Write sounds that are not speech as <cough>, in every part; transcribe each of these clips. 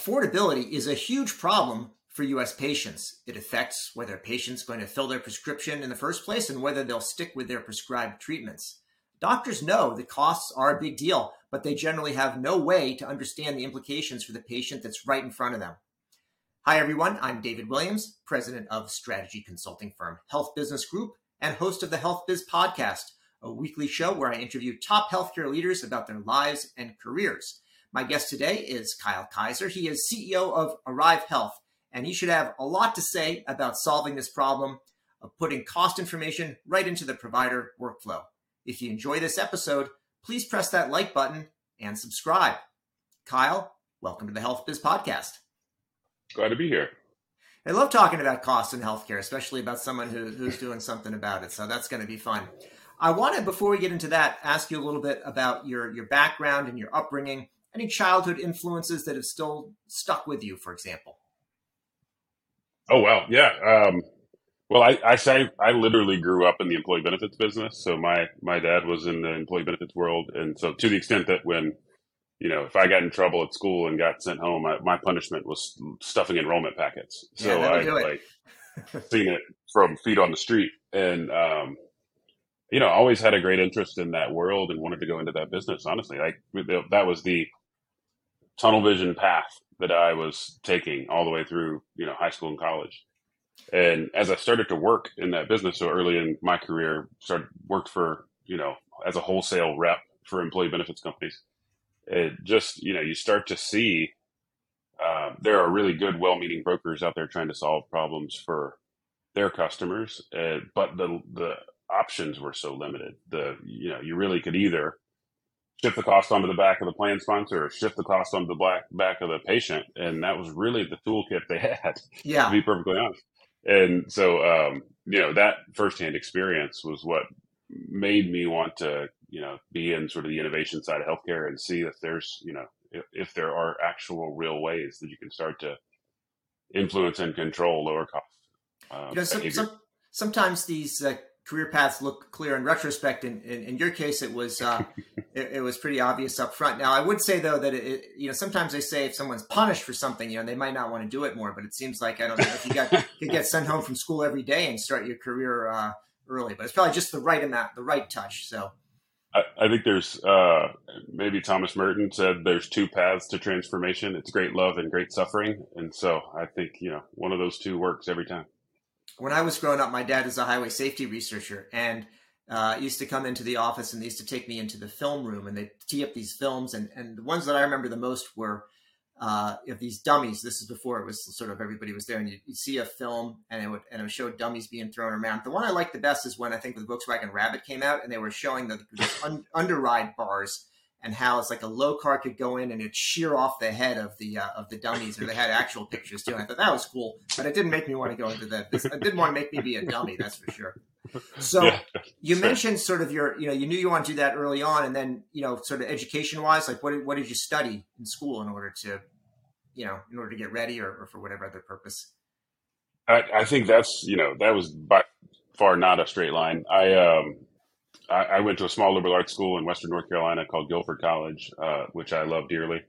Affordability is a huge problem for US patients. It affects whether a patient's going to fill their prescription in the first place and whether they'll stick with their prescribed treatments. Doctors know that costs are a big deal, but they generally have no way to understand the implications for the patient that's right in front of them. Hi, everyone. I'm David Williams, president of strategy consulting firm Health Business Group and host of the Health Biz Podcast, a weekly show where I interview top healthcare leaders about their lives and careers. My guest today is Kyle Kiser. He is CEO of Arrive Health, and he should have a lot to say about solving this problem of putting cost information right into the provider workflow. If you enjoy this episode, please press that like button and subscribe. Kyle, welcome to the Health Biz Podcast. Glad to be here. I love talking about costs in healthcare, especially about someone who, who's doing something about it. So that's going to be fun. I want to, before we get into that, ask you a little bit about your your background and your upbringing any childhood influences that have still stuck with you, for example? Oh well, yeah. Um, well, I, I say I literally grew up in the employee benefits business. So my my dad was in the employee benefits world, and so to the extent that when you know if I got in trouble at school and got sent home, I, my punishment was stuffing enrollment packets. So yeah, I like seen it from feet on the street, and um, you know, always had a great interest in that world and wanted to go into that business. Honestly, like that was the tunnel vision path that I was taking all the way through, you know, high school and college. And as I started to work in that business so early in my career, started worked for, you know, as a wholesale rep for employee benefits companies. It just, you know, you start to see uh, there are really good, well-meaning brokers out there trying to solve problems for their customers, uh, but the the options were so limited. The you know, you really could either shift the cost onto the back of the plan sponsor or shift the cost onto the black back of the patient. And that was really the toolkit they <laughs> had, yeah. to be perfectly honest. And so, um, you know, that firsthand experience was what made me want to, you know, be in sort of the innovation side of healthcare and see if there's, you know, if, if there are actual real ways that you can start to influence and control lower cost. Uh, you know, some, some, sometimes these uh, career paths look clear in retrospect. In, in, in your case, it was uh, <laughs> it, it, was pretty obvious up front. Now, I would say though that it, you know sometimes they say if someone's punished for something, you know, they might not want to do it more. But it seems like I don't know if you got <laughs> you get sent home from school every day and start your career uh, early, but it's probably just the right amount, the right touch. So. I, I think there's uh, maybe Thomas Merton said there's two paths to transformation. It's great love and great suffering, and so I think you know one of those two works every time when I was growing up, my dad is a highway safety researcher and uh, used to come into the office and they used to take me into the film room and they tee up these films. And, and the ones that I remember the most were uh, of these dummies. This is before it was sort of everybody was there, and you would see a film and it would and it would show dummies being thrown around. The one I liked the best is when I think the Volkswagen Rabbit came out, and they were showing the, the un, underride bars and how it's like a low car could go in and it'd shear off the head of the uh, of the dummies, or they had actual pictures too. And I thought that was cool, but it didn't make me want to go into that. It didn't want to make me be a dummy, that's for sure. So yeah, you sure. mentioned sort of your, you know, you knew you wanted to do that early on, and then you know, sort of education wise, like what did, what did you study in school in order to, you know, in order to get ready or, or for whatever other purpose? I, I think that's you know that was by far not a straight line. I um I, I, went to a small liberal arts school in Western North Carolina called Guilford College, uh, which I love dearly,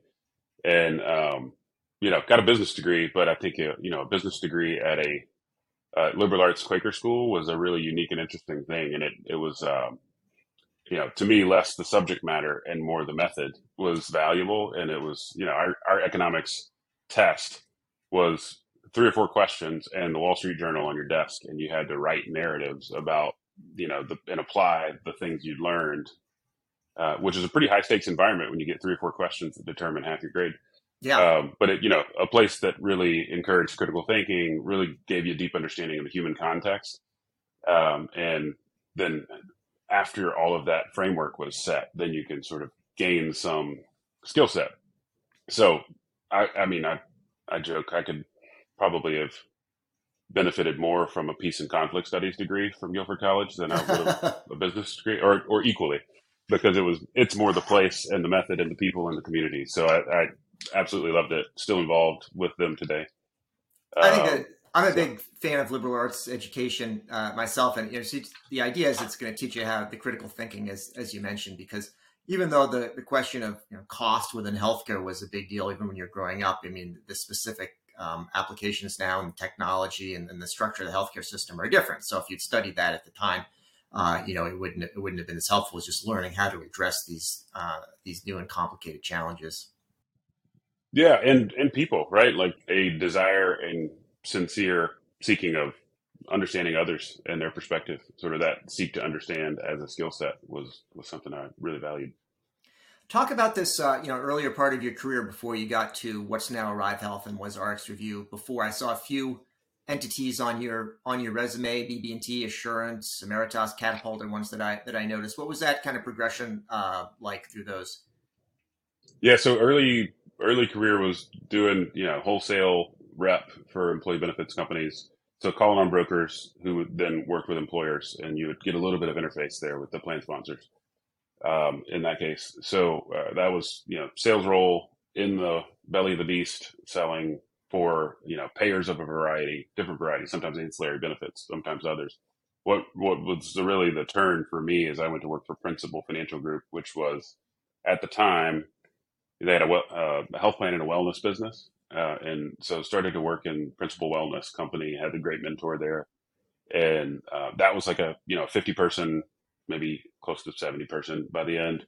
and um, you know, got a business degree. But I think uh, you know, a business degree at a uh, liberal arts Quaker school was a really unique and interesting thing, and it it was. Um, you know, to me, less the subject matter and more the method was valuable. And it was, you know, our, our economics test was three or four questions and the Wall Street Journal on your desk, and you had to write narratives about you know, the, and apply the things you'd learned, uh, which is a pretty high stakes environment when you get three or four questions that determine half your grade. Yeah. Um, but it, you know, a place that really encouraged critical thinking, really gave you a deep understanding of the human context. Um, and then after all of that framework was set, then you can sort of gain some skill set. So I, I mean, I, I joke I could probably have benefited more from a peace and conflict studies degree from Guilford College than I would have a business degree, or or equally, because it was it's more the place and the method and the people and the community. So I, I absolutely loved it. Still involved with them today. I think that um, I'm a so. big fan of liberal arts education uh, myself, and you know, see, the idea is it's going to teach you how the critical thinking, as as you mentioned, because even though the, the question of you know, cost within healthcare was a big deal, even when you're growing up, I mean, the specific um, applications now and technology and, and, the structure of the healthcare system are different. So if you'd studied that at the time, uh, you know, it wouldn't it wouldn't have been as helpful as just learning how to address these uh, these new and complicated challenges. Yeah, and and people, right? Like a desire and sincere seeking of understanding others and their perspective, sort of that seek to understand as a skill set was was something I really valued. Talk about this, uh, you know, earlier part of your career before you got to what's now Arrive Health and was RxRevu. Before I saw a few entities on your on your resume, BB&T, Assurance, Ameritas, Catapult, and ones that I that I noticed. What was that kind of progression uh, like through those? Yeah, so early early career was doing you know wholesale rep for employee benefits companies. So calling on brokers who would then work with employers, and you would get a little bit of interface there with the plan sponsors. Um, in that case, so uh, that was you know sales role in the belly of the beast, selling for you know payers of a variety, different varieties, sometimes ancillary benefits, sometimes others. What what was really the turn for me is I went to work for Principal Financial Group, which was at the time they had a, uh, a health plan and a wellness business, uh, and so started to work in Principal Wellness Company. Had a great mentor there, and uh, that was like a you know fifty person, maybe close to seventy person by the end,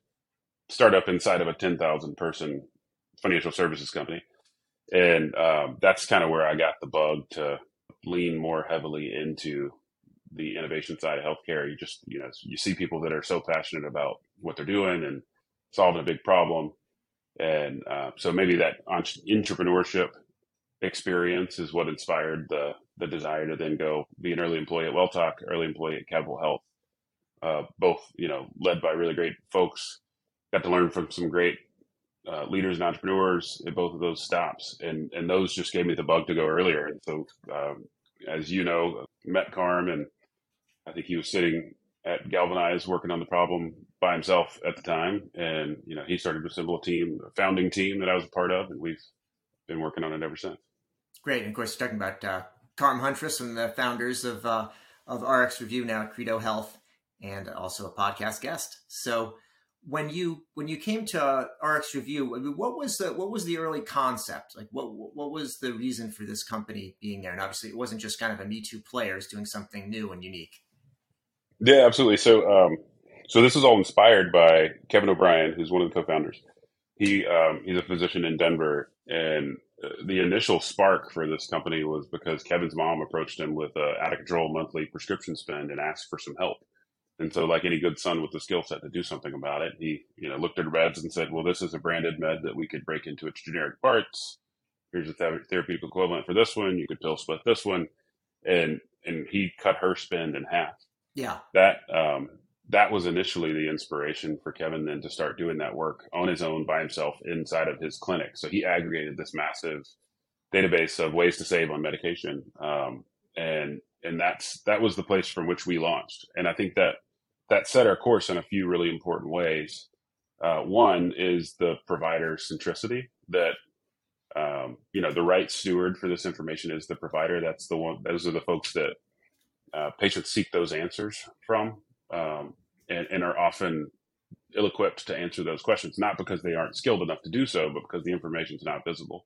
startup inside of a ten thousand person financial services company and um, that's kind of where I got the bug to lean more heavily into the innovation side of healthcare. You just you know you see people that are so passionate about what they're doing and solving a big problem, and uh, so maybe that entrepreneurship experience is what inspired the the desire to then go be an early employee at Welltok, early employee at Catapult Health. Uh, both you know led by really great folks. Got to learn from some great uh, leaders and entrepreneurs at both of those stops, and and those just gave me the bug to go earlier. And so, um, as you know, met Carm, and I think he was sitting at Galvanize working on the problem by himself at the time, and you know he started to assemble a team, a founding team that I was a part of, and we've been working on it ever since. Great, and of course, you're talking about uh, Carm Huntress and the founders of uh, of RxRevu now at Credo Health, and also a podcast guest. So when you when you came to RxRevu, I mean, what was the what was the early concept? Like, what what was the reason for this company being there? And obviously, it wasn't just kind of a Me Too players doing something new and unique. Yeah, absolutely. So, um, so this is all inspired by Kevin O'Brien, who's one of the co-founders. He um, he's a physician in Denver, and uh, the initial spark for this company was because Kevin's mom approached him with a out of control monthly prescription spend and asked for some help. And so, like any good son with the skill set to do something about it, he you know looked at meds and said, "Well, this is a branded med that we could break into its generic parts. Here's a th- therapeutic equivalent for this one. You could pill split this one." And and he cut her spend in half. Yeah, that um, that was initially the inspiration for Kevin then to start doing that work on his own by himself inside of his clinic. So he aggregated this massive database of ways to save on medication, um, and and that's that was the place from which we launched. And I think that that set our course in a few really important ways. Uh, one is the provider centricity that um, you know the right steward for this information is the provider. That's the one. Those are the folks that uh, patients seek those answers from, um, and, and are often ill-equipped to answer those questions. Not because they aren't skilled enough to do so, but because the information is not visible.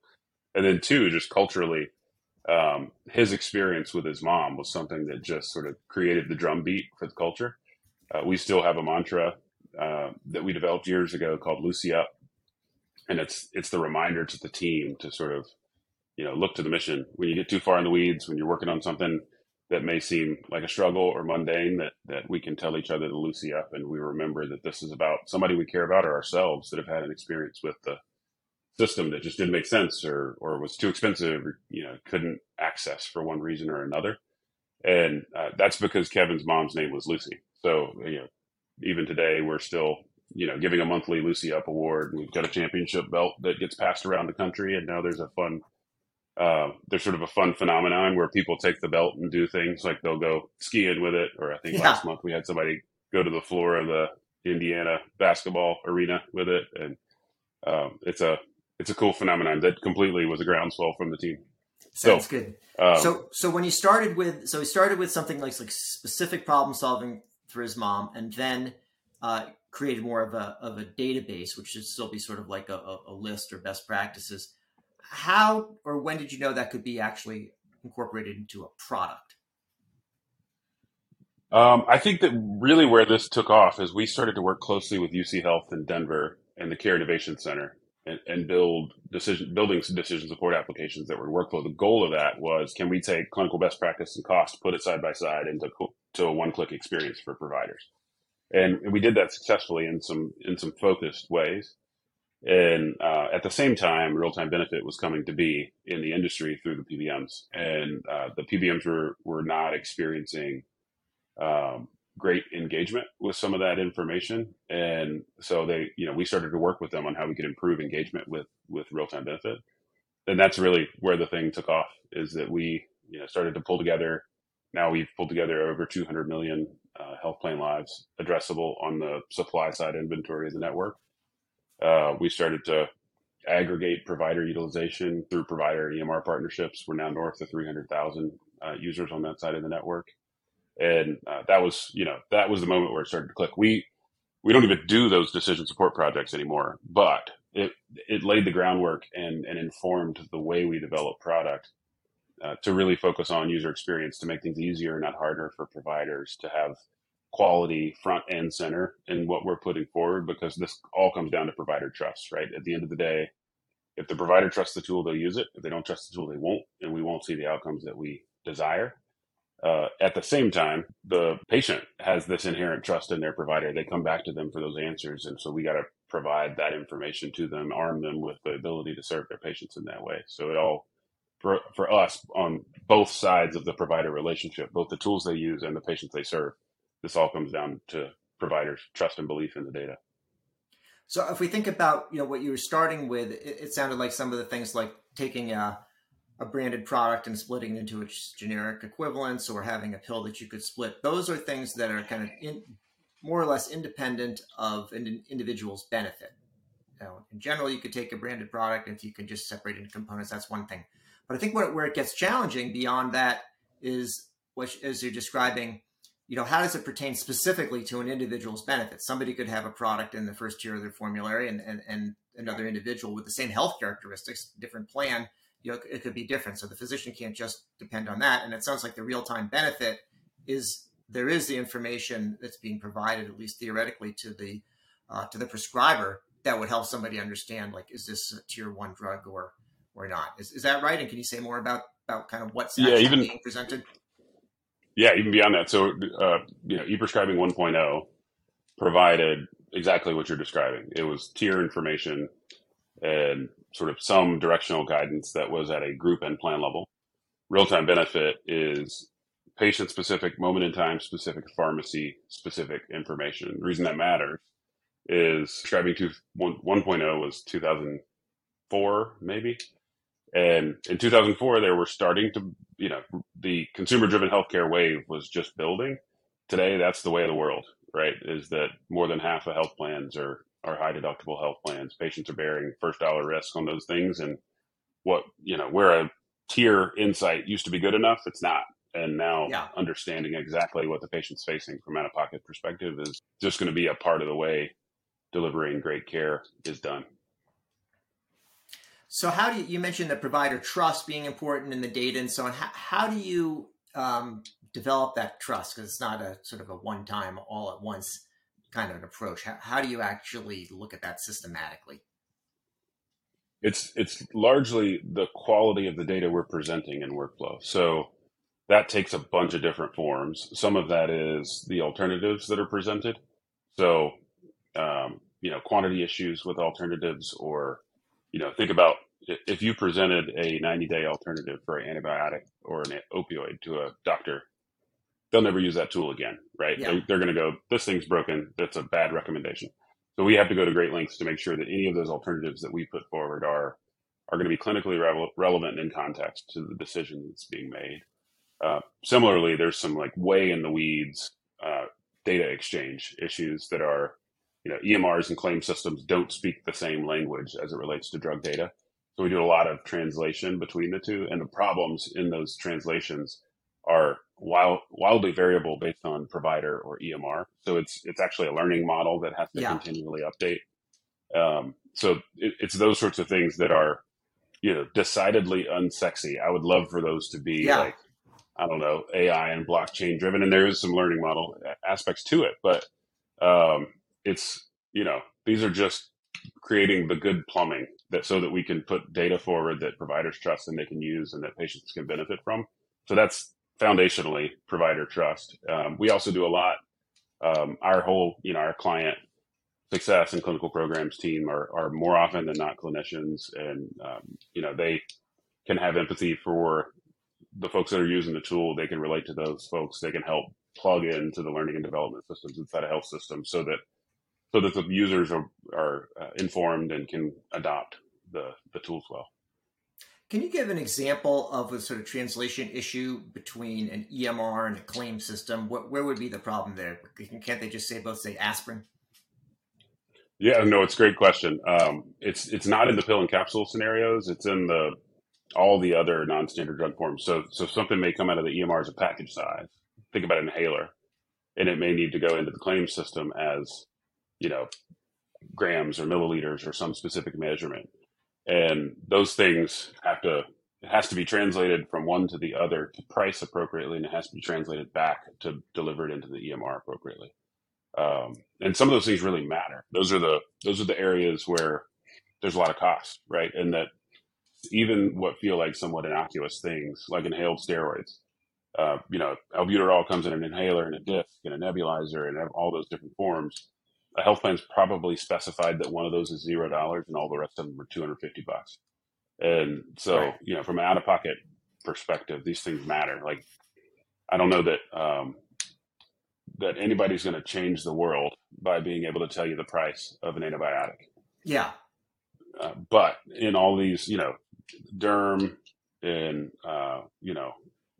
And then two, just culturally, um, his experience with his mom was something that just sort of created the drumbeat for the culture. Uh, we still have a mantra uh, that we developed years ago called "Lucy Up," and it's it's the reminder to the team to sort of you know look to the mission. When you get too far in the weeds when you're working on something that may seem like a struggle or mundane that that we can tell each other to lucy up and we remember that this is about somebody we care about or ourselves that have had an experience with the system that just didn't make sense or or was too expensive or you know couldn't access for one reason or another. And uh, that's because kevin's mom's name was lucy so you know even today we're still you know giving a monthly lucy up award we've got a championship belt that gets passed around the country and now there's a fun uh, there's sort of a fun phenomenon where people take the belt and do things like they'll go skiing with it or i think yeah. last month we had somebody go to the floor of the indiana basketball arena with it and um, it's a it's a cool phenomenon that completely was a groundswell from the team. Sounds so, good. Um, so, so when you started with, so he started with something like like specific problem solving for his mom, and then uh, created more of a of a database, which should still be sort of like a, a list or best practices. How or when did you know that could be actually incorporated into a product? Um, I think that really where this took off is we started to work closely with UC Health in Denver and the Care Innovation Center and, and build decision building decision support applications that were workflow. The goal of that was can we take clinical best practice and cost, put it side by side into to a one click experience for providers, and we did that successfully in some in some focused ways. And uh, at the same time, real time benefit was coming to be in the industry through the PBMs, and uh, the PBMs were were not experiencing um, great engagement with some of that information, and so they, you know, we started to work with them on how we could improve engagement with with real time benefit, and that's really where the thing took off. Is that we, you know, started to pull together. Now we've pulled together over 200 million uh, health plan lives addressable on the supply side inventory of the network. Uh, we started to aggregate provider utilization through provider EMR partnerships. We're now north of 300,000 uh, users on that side of the network and uh, that was you know that was the moment where it started to click. We we don't even do those decision support projects anymore, but it it laid the groundwork and and informed the way we develop product uh, to really focus on user experience to make things easier, not harder for providers to have quality front and center in what we're putting forward because this all comes down to provider trust, right? At the end of the day, if the provider trusts the tool, they'll use it. If they don't trust the tool, they won't, and we won't see the outcomes that we desire. Uh, at the same time, the patient has this inherent trust in their provider. They come back to them for those answers. And so we got to provide that information to them, arm them with the ability to serve their patients in that way. So it all, for, for us, on both sides of the provider relationship, both the tools they use and the patients they serve, this all comes down to providers' trust and belief in the data. So if we think about, you know, what you were starting with, it, it sounded like some of the things like taking a, a branded product and splitting it into its generic equivalents or having a pill that you could split. Those are things that are kind of in, more or less independent of an individual's benefit. Now, in general, you could take a branded product and if you can just separate into components, that's one thing. But I think what, where it gets challenging beyond that is, which, as you're describing, you know, how does it pertain specifically to an individual's benefit? Somebody could have a product in the first tier of their formulary and, and, and another individual with the same health characteristics, different plan, you know, it could be different. So the physician can't just depend on that. And it sounds like the real time benefit is there is the information that's being provided, at least theoretically, to the uh, to the prescriber that would help somebody understand, like, is this a tier one drug or or not? Is, is that right? And can you say more about about kind of what's yeah, even, being presented? Yeah, even beyond that. So, uh, you know, e-prescribing 1.0 provided exactly what you're describing. It was tier information and sort of some directional guidance that was at a group and plan level. Real time benefit is patient specific, moment in time specific, pharmacy specific information. The reason that matters is prescribing 2 1.0 was 2004, maybe. And in 2004, they were starting to, you know, the consumer driven healthcare wave was just building. Today, that's the way of the world, right? Is that more than half of health plans are are high deductible health plans. Patients are bearing first dollar risk on those things. And what, you know, where a tier insight used to be good enough, it's not. And now yeah. understanding exactly what the patient's facing from out of pocket perspective is just going to be a part of the way delivering great care is done. So, how do you, you mentioned the provider trust being important in the data and so on? How, how do you um, develop that trust? Because it's not a sort of a one time, all at once kind of an approach? How, how do you actually look at that systematically? It's it's largely the quality of the data we're presenting in workflow. So that takes a bunch of different forms. Some of that is the alternatives that are presented. So um, you know, quantity issues with alternatives, or you know, think about if you presented a 90 day alternative for an antibiotic or an opioid to a doctor they'll never use that tool again, right? Yeah. They're, they're going to go, this thing's broken. That's a bad recommendation. So we have to go to great lengths to make sure that any of those alternatives that we put forward are are going to be clinically re- relevant in context to the decision that's being made. Uh, similarly, there's some like way in the weeds uh, data exchange issues that are, you know, EMRs and claim systems don't speak the same language as it relates to drug data. So we do a lot of translation between the two, and the problems in those translations are wild, wildly variable based on provider or EMR. So it's it's actually a learning model that has to Yeah. continually update. Um, so it, it's those sorts of things that are, you know, decidedly unsexy. I would love for those to be Yeah. like, I don't know, AI and blockchain driven, and there is some learning model aspects to it, but um, it's you know these are just creating the good plumbing that so that we can put data forward that providers trust and they can use and that patients can benefit from. So that's foundationally provider trust. Um, we also do a lot. Um, our whole, you know, our client success and clinical programs team are, are more often than not clinicians, and um, you know they can have empathy for the folks that are using the tool. They can relate to those folks. They can help plug into the learning and development systems inside a health system, so that so that the users are are uh, informed and can adopt the the tools well. Can you give an example of a sort of translation issue between an EMR and a claim system? What, where would be the problem there? Can't they just say both say aspirin? Yeah, no, it's a great question. Um, it's it's not in the pill and capsule scenarios. It's in the all the other non-standard drug forms. So so something may come out of the EMR as a package size. Think about an inhaler, and it may need to go into the claim system as you know grams or milliliters or some specific measurement. And those things have to it has to be translated from one to the other to price appropriately, and it has to be translated back to deliver it into the EMR appropriately. Um, and some of those things really matter. Those are the those are the areas where there's a lot of cost, right? And that even what feel like somewhat innocuous things, like inhaled steroids, uh, you know, albuterol comes in an inhaler and a disc and a nebulizer and all those different forms. A health plan's probably specified that one of those is zero dollars and all the rest of them are 250 bucks. And so, Right. you know, from an out of pocket perspective, these things matter. Like, I don't know that, um, that anybody's going to change the world by being able to tell you the price of an antibiotic. Yeah. Uh, but in all these, you know, derm and, uh, you know,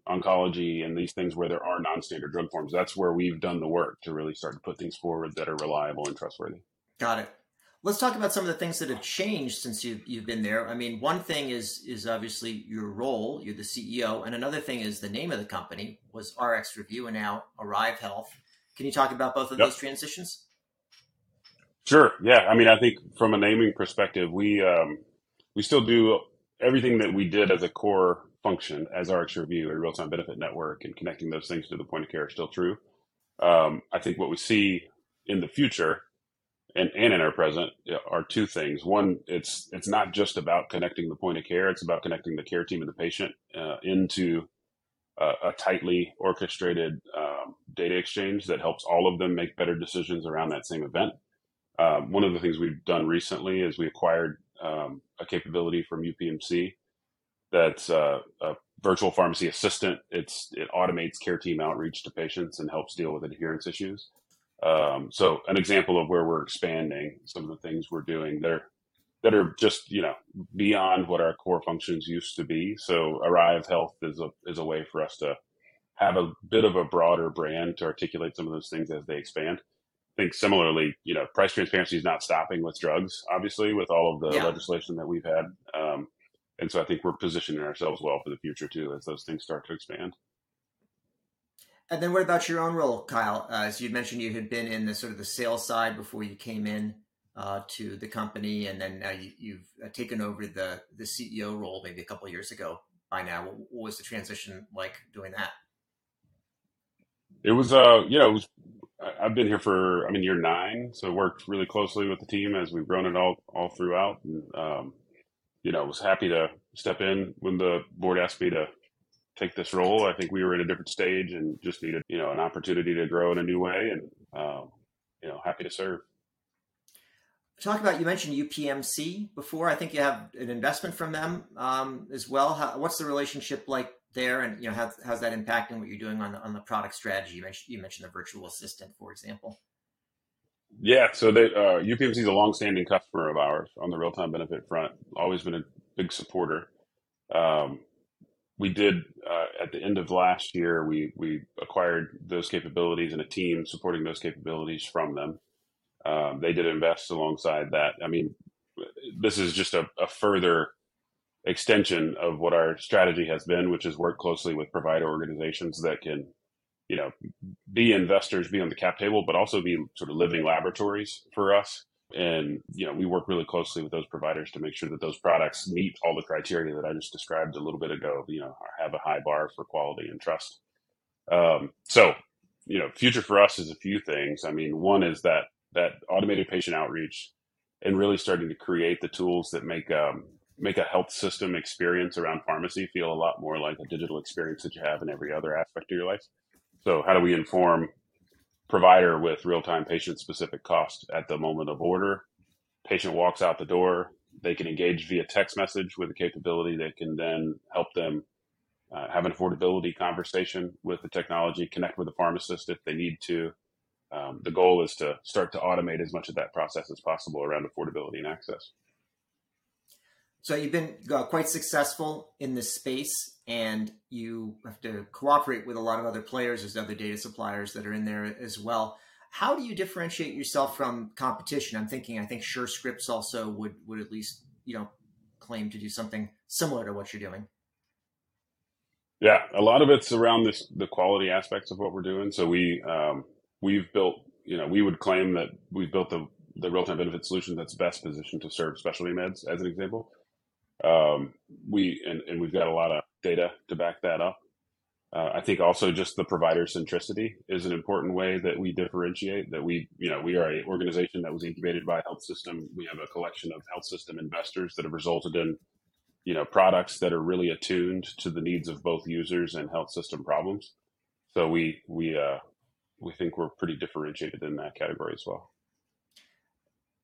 oncology and these things where there are non-standard drug forms, that's where we've done the work to really start to put things forward that are reliable and trustworthy. Got it. Let's talk about some of the things that have changed since you, you've been there. I mean, one thing is is obviously your role. You're the CEO, and another thing is the name of the company was RxRevu, and now Arrive Health. Can you talk about both of Yep. those transitions? Sure. Yeah. I mean, I think from a naming perspective, we um, we still do everything that we did as a core function as RxRevu, a real time benefit network, and connecting those things to the point of care is still true. Um, I think what we see in the future and, and in our present are two things. One, it's it's not just about connecting the point of care; it's about connecting the care team and the patient uh, into a, a tightly orchestrated um, data exchange that helps all of them make better decisions around that same event. Um, one of the things we've done recently is we acquired um, a capability from UPMC that's uh, a virtual pharmacy assistant. It's it automates care team outreach to patients and helps deal with adherence issues. Um, so an example of where we're expanding some of the things we're doing there that are just you know beyond what our core functions used to be. So Arrive Health is a is a way for us to have a bit of a broader brand to articulate some of those things as they expand. Think similarly, you know, price transparency is not stopping with drugs, obviously, with all of the Yeah. legislation that we've had. Um, and so I think we're positioning ourselves well for the future too, as those things start to expand. And then what about your own role, Kyle? Uh, as you mentioned, you had been in the sort of the sales side before you came in uh, to the company, and then now you, you've uh, taken over the the CEO role maybe a couple of years ago. By now, what, what was the transition like doing that? It was, uh, you know, it was, I've been here for, I'm in year nine, so worked really closely with the team as we've grown it all, all throughout. And, um, you know, was happy to step in when the board asked me to take this role. I think we were in a different stage and just needed, you know, an opportunity to grow in a new way and, um, you know, happy to serve. Talk about you mentioned UPMC before. I think you have an investment from them um, as well. How, what's the relationship like there, and you know how, how's that impacting what you're doing on the on the product strategy? You mentioned you mentioned the virtual assistant, for example. Yeah, so they, uh, UPMC is a longstanding customer of ours on the real time benefit front. Always been a big supporter. Um, we did uh, at the end of last year. We we acquired those capabilities and a team supporting those capabilities from them. Um, they did invest alongside that. I mean, this is just a, a further extension of what our strategy has been, which is work closely with provider organizations that can, you know, be investors, be on the cap table, but also be sort of living laboratories for us. And, you know, we work really closely with those providers to make sure that those products meet all the criteria that I just described a little bit ago, you know, have a high bar for quality and trust. Um, so, you know, future for us is a few things. I mean, one is that, that automated patient outreach and really starting to create the tools that make, um, make a health system experience around pharmacy feel a lot more like a digital experience that you have in every other aspect of your life. So how do we inform provider with real-time patient-specific cost at the moment of order. Patient walks out the door. They can engage via text message with a capability that can then help them uh, have an affordability conversation with the technology, connect with the pharmacist if they need to. Um, the goal is to start to automate as much of that process as possible around affordability and access. So you've been uh, quite successful in this space, and you have to cooperate with a lot of other players. There's other data suppliers that are in there as well. How do you differentiate yourself from competition? I'm thinking, I think SureScripts also would would at least you know claim to do something similar to what you're doing. Yeah, a lot of it's around this the quality aspects of what we're doing. So we um, we've built, you know, we would claim that we've built the the real time benefit solution that's best positioned to serve specialty meds, as an example. Um, we and, and we've got a lot of data to back that up. Uh, I think also just the provider centricity is an important way that we differentiate. That we, you know, we are an organization that was incubated by a health system. We have a collection of health system investors that have resulted in, you know, products that are really attuned to the needs of both users and health system problems. So we we uh, we think we're pretty differentiated in that category as well.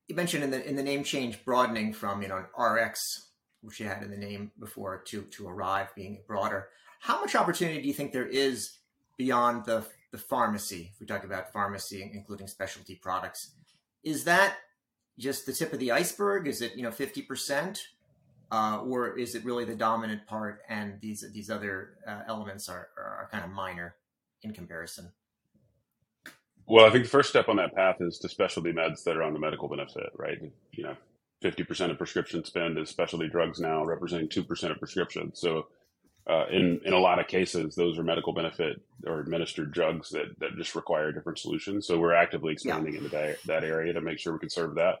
You mentioned in the in the name change broadening from you know RX which you had in the name before, to to arrive being broader. How much opportunity do you think there is beyond the the pharmacy? If we talk about pharmacy, including specialty products, is that just the tip of the iceberg? Is it you know fifty percent, uh, or is it really the dominant part, and these these other uh, elements are, are kind of minor in comparison? Well, I think the first step on that path is to specialty meds that are on the medical benefit, right? You know, 50% of prescription spend is specialty drugs now, representing 2% of prescriptions. So, uh, in, in a lot of cases, those are medical benefit or administered drugs that, that just require different solutions. So, we're actively expanding yeah. into that, that area to make sure we can serve that.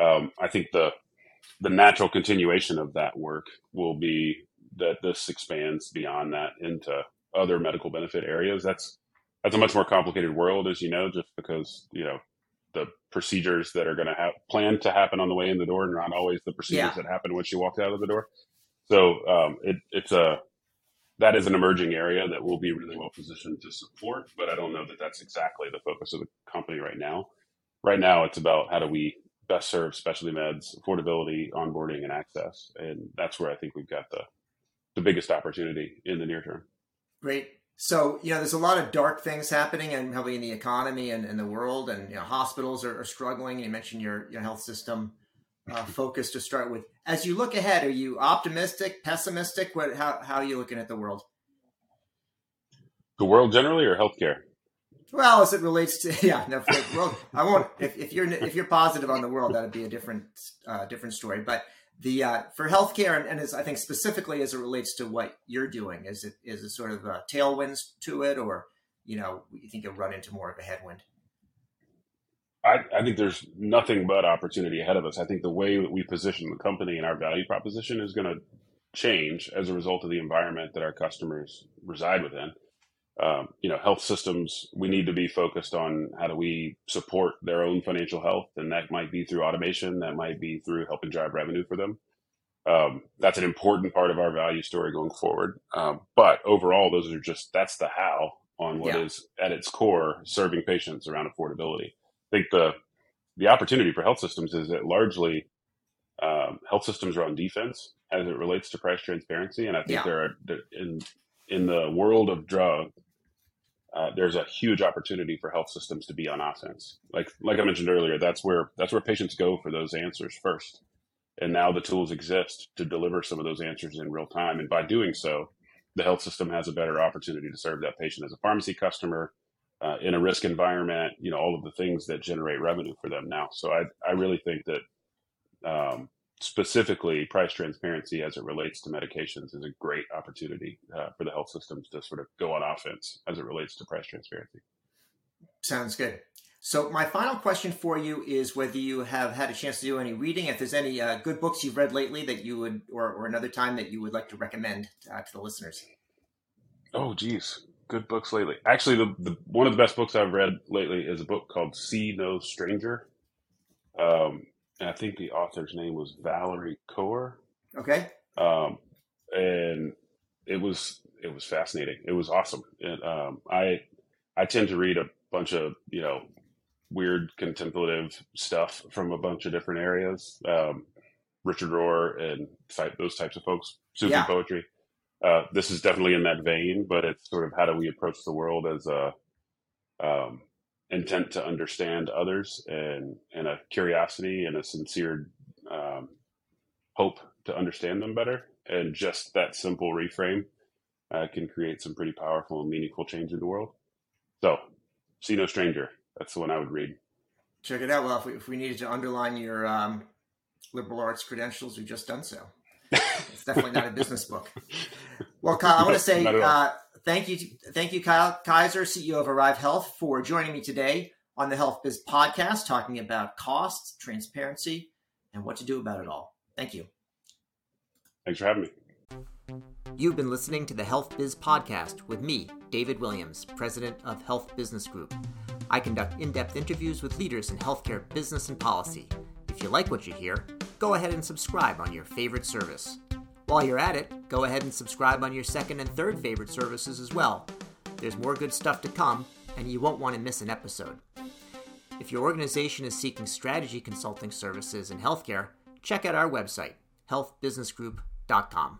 Um, I think the, the natural continuation of that work will be that this expands beyond that into other medical benefit areas. That's that's a much more complicated world, as you know, just because you know the procedures that are going to have planned to happen on the way in the door, and not always the procedures yeah. that happen when she walks out of the door. So um, it, it's a that is an emerging area that will be really well positioned to support, but I don't know that that's exactly the focus of the company right now. Right now, it's about how do we best serve specialty meds, affordability, onboarding, and access, and that's where I think we've got the the biggest opportunity in the near term. Great. So, you know, there's a lot of dark things happening and probably in the economy and in the world and, you know, hospitals are, are struggling. You mentioned your, your health system uh, focus to start with. As you look ahead, are you optimistic, pessimistic? What, how, how are you looking at the world? The world generally or healthcare? Well, as it relates to <laughs> yeah, no, world, I won't. If, if you're if you're positive on the world, that'd be a different uh, different story. But the uh, for healthcare and, and as I think specifically as it relates to what you're doing, is it is it sort of a tailwinds to it, or you know, you think you'll run into more of a headwind? I, I think there's nothing but opportunity ahead of us. I think the way that we position the company and our value proposition is going to change as a result of the environment that our customers reside within. Um, you know, health systems, we need to be focused on how do we support their own financial health. And that might be through automation. That might be through helping drive revenue for them. Um, that's an important part of our value story going forward. Um, but overall, those are just, that's the how on what yeah. is at its core serving patients around affordability. I think the, the opportunity for health systems is that largely um, health systems are on defense as it relates to price transparency. And I think yeah. there are in in the world of drug, uh, there's a huge opportunity for health systems to be on offense. Like like I mentioned earlier, that's where that's where patients go for those answers first. And now the tools exist to deliver some of those answers in real time. And by doing so, the health system has a better opportunity to serve that patient as a pharmacy customer uh, in a risk environment. You know all of the things that generate revenue for them now. So I I really think that um, specifically price transparency as it relates to medications is a great opportunity uh, for the health systems to sort of go on offense as it relates to price transparency. Sounds good. So, my final question for you is whether you have had a chance to do any reading. If there's any uh, good books you've read lately that you would, or, or another time that you would like to recommend uh, to the listeners. Oh, geez, good books lately. Actually, the, the one of the best books I've read lately is a book called "See No Stranger," um, and I think the author's name was Valerie Kaur. Okay. Um, and it was it was fascinating. It was awesome. And um, I I tend to read a bunch of you know weird contemplative stuff from a bunch of different areas. Um, Richard Rohr and type, those types of folks, Sufi yeah. poetry. Uh, this is definitely in that vein, but it's sort of how do we approach the world as a um, intent to understand others and and a curiosity and a sincere um, hope to understand them better. And just that simple reframe uh, can create some pretty powerful and meaningful change in the world. So, see no stranger. That's the one I would read. Check it out. Well, if we, if we needed to underline your um, liberal arts credentials, we've just done so. it's definitely not a business book. Well, Kyle, I want <laughs> to say uh, thank you, thank you, Kyle Kiser, CEO of Arrive Health, for joining me today on the Health Biz Podcast, talking about costs, transparency, and what to do about it all. Thank you. Thanks for having me. You've been listening to the Health Biz Podcast with me, David Williams, President of Health Business Group. I conduct in depth interviews with leaders in healthcare business and policy. If you like what you hear, go ahead and subscribe on your favorite service. While you're at it, go ahead and subscribe on your second and third favorite services as well. There's more good stuff to come, and you won't want to miss an episode. If your organization is seeking strategy consulting services in healthcare, check out our website, healthbusinessgroup.com.